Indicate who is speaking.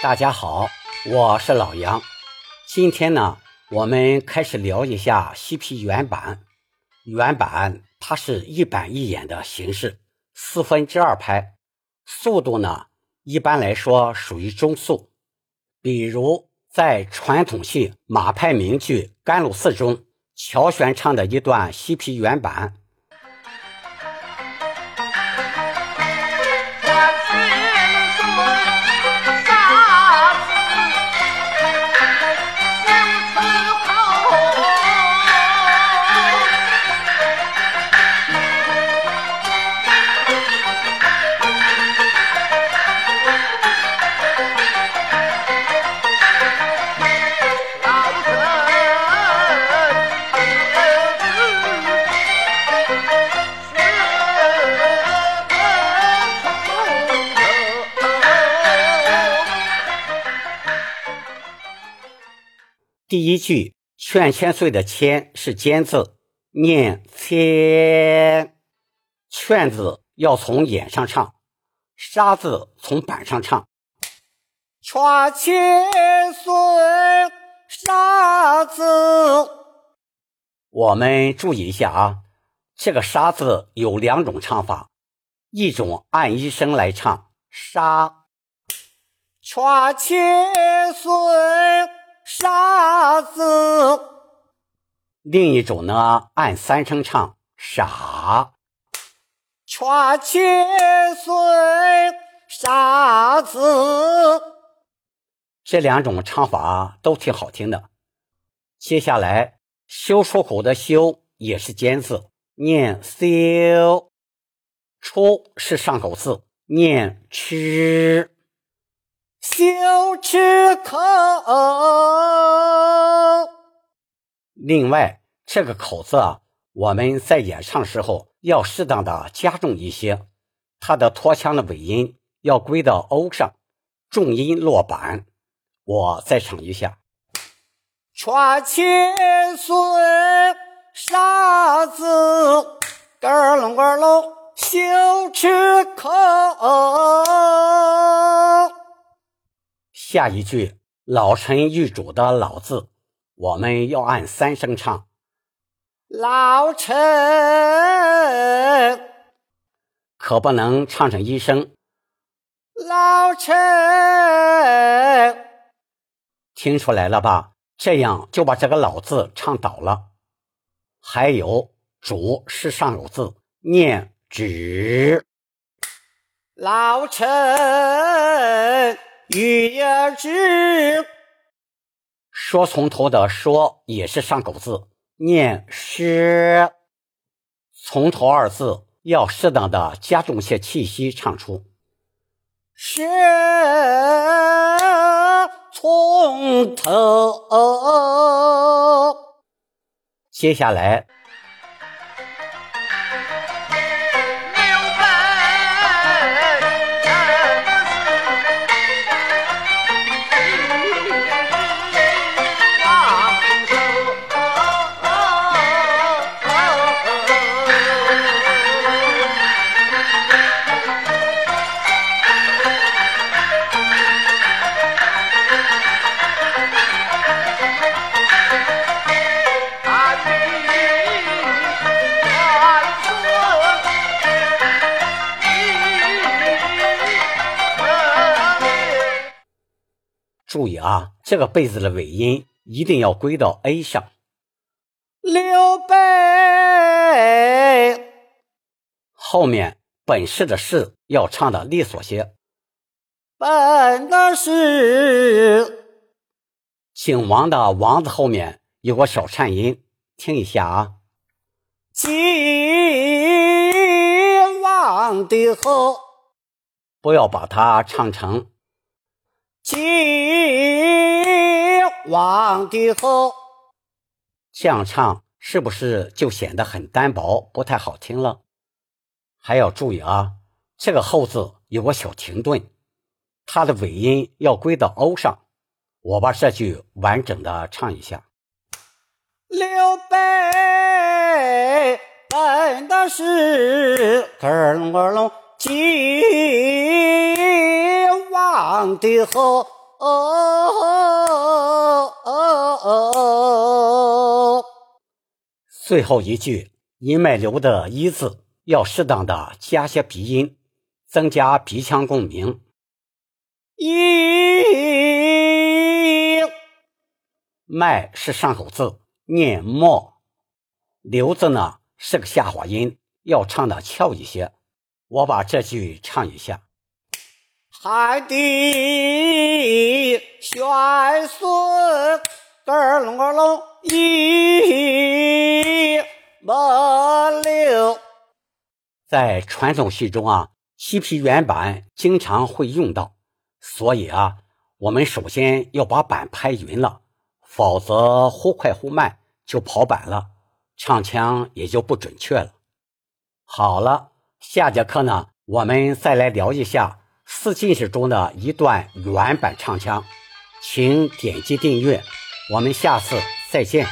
Speaker 1: 大家好，我是老杨。今天呢，我们开始聊一下西皮原版。原版它是一板一眼的形式，四分之二拍，速度呢一般来说属于中速。比如在传统戏马派名剧《甘露寺》中，乔玄唱的一段西皮原版。第一句“劝千岁”的“千”是尖字，念“千”。劝字要从眼上唱，沙字从板上唱。劝千岁，沙字。我们注意一下啊，这个“沙”字有两种唱法，一种按一声来唱，沙。劝千岁。傻子，另一种呢，按三声唱傻，劝千岁傻子，这两种唱法都挺好听的。接下来修出口的修也是尖字，念修，出是上口字，念吃。修吃口。另外，这个口字啊，我们在演唱时候要适当的加重一些，它的拖腔的尾音要归到 o 上，重音落板。我再唱一下：劝千岁傻子，咯隆咯隆，修吃口。下一句“老臣玉主”的“老”字，我们要按三声唱。老臣可不能唱成一声。老臣听出来了吧？这样就把这个“老”字唱倒了。还有“主”是上有字，念“止”。老臣。玉也知，说从头的说也是上口字，念诗。从头二字要适当的加重些气息唱出。诗从头，接下来。注意啊，这个“被”字的尾音一定要归到 a 上。刘备后面本事的“事”要唱的利索些。本的是景王的“王”字后面有个小颤音，听一下啊。景王的后，不要把它唱成。晋王的后，这样唱是不是就显得很单薄，不太好听了？还要注意啊，这个后字有个小停顿，它的尾音要归到 o 上。我把这句完整的唱一下：刘备本的是儿龙儿龙。金王的后，哦哦哦哦哦哦哦最后一句音脉流的“一”字，要适当的加些鼻音，增加鼻腔共鸣。一，脉是上口字，念默；流字呢是个下滑音，要唱的翘一些。我把这句唱一下：
Speaker 2: 海底玄孙，儿龙儿龙一么六。
Speaker 1: 在传统戏中啊，西皮原板经常会用到，所以啊，我们首先要把板拍匀了，否则忽快忽慢就跑板了，唱腔也就不准确了。好了。下节课呢，我们再来聊一下四进士中的一段原版唱腔，请点击订阅，我们下次再见。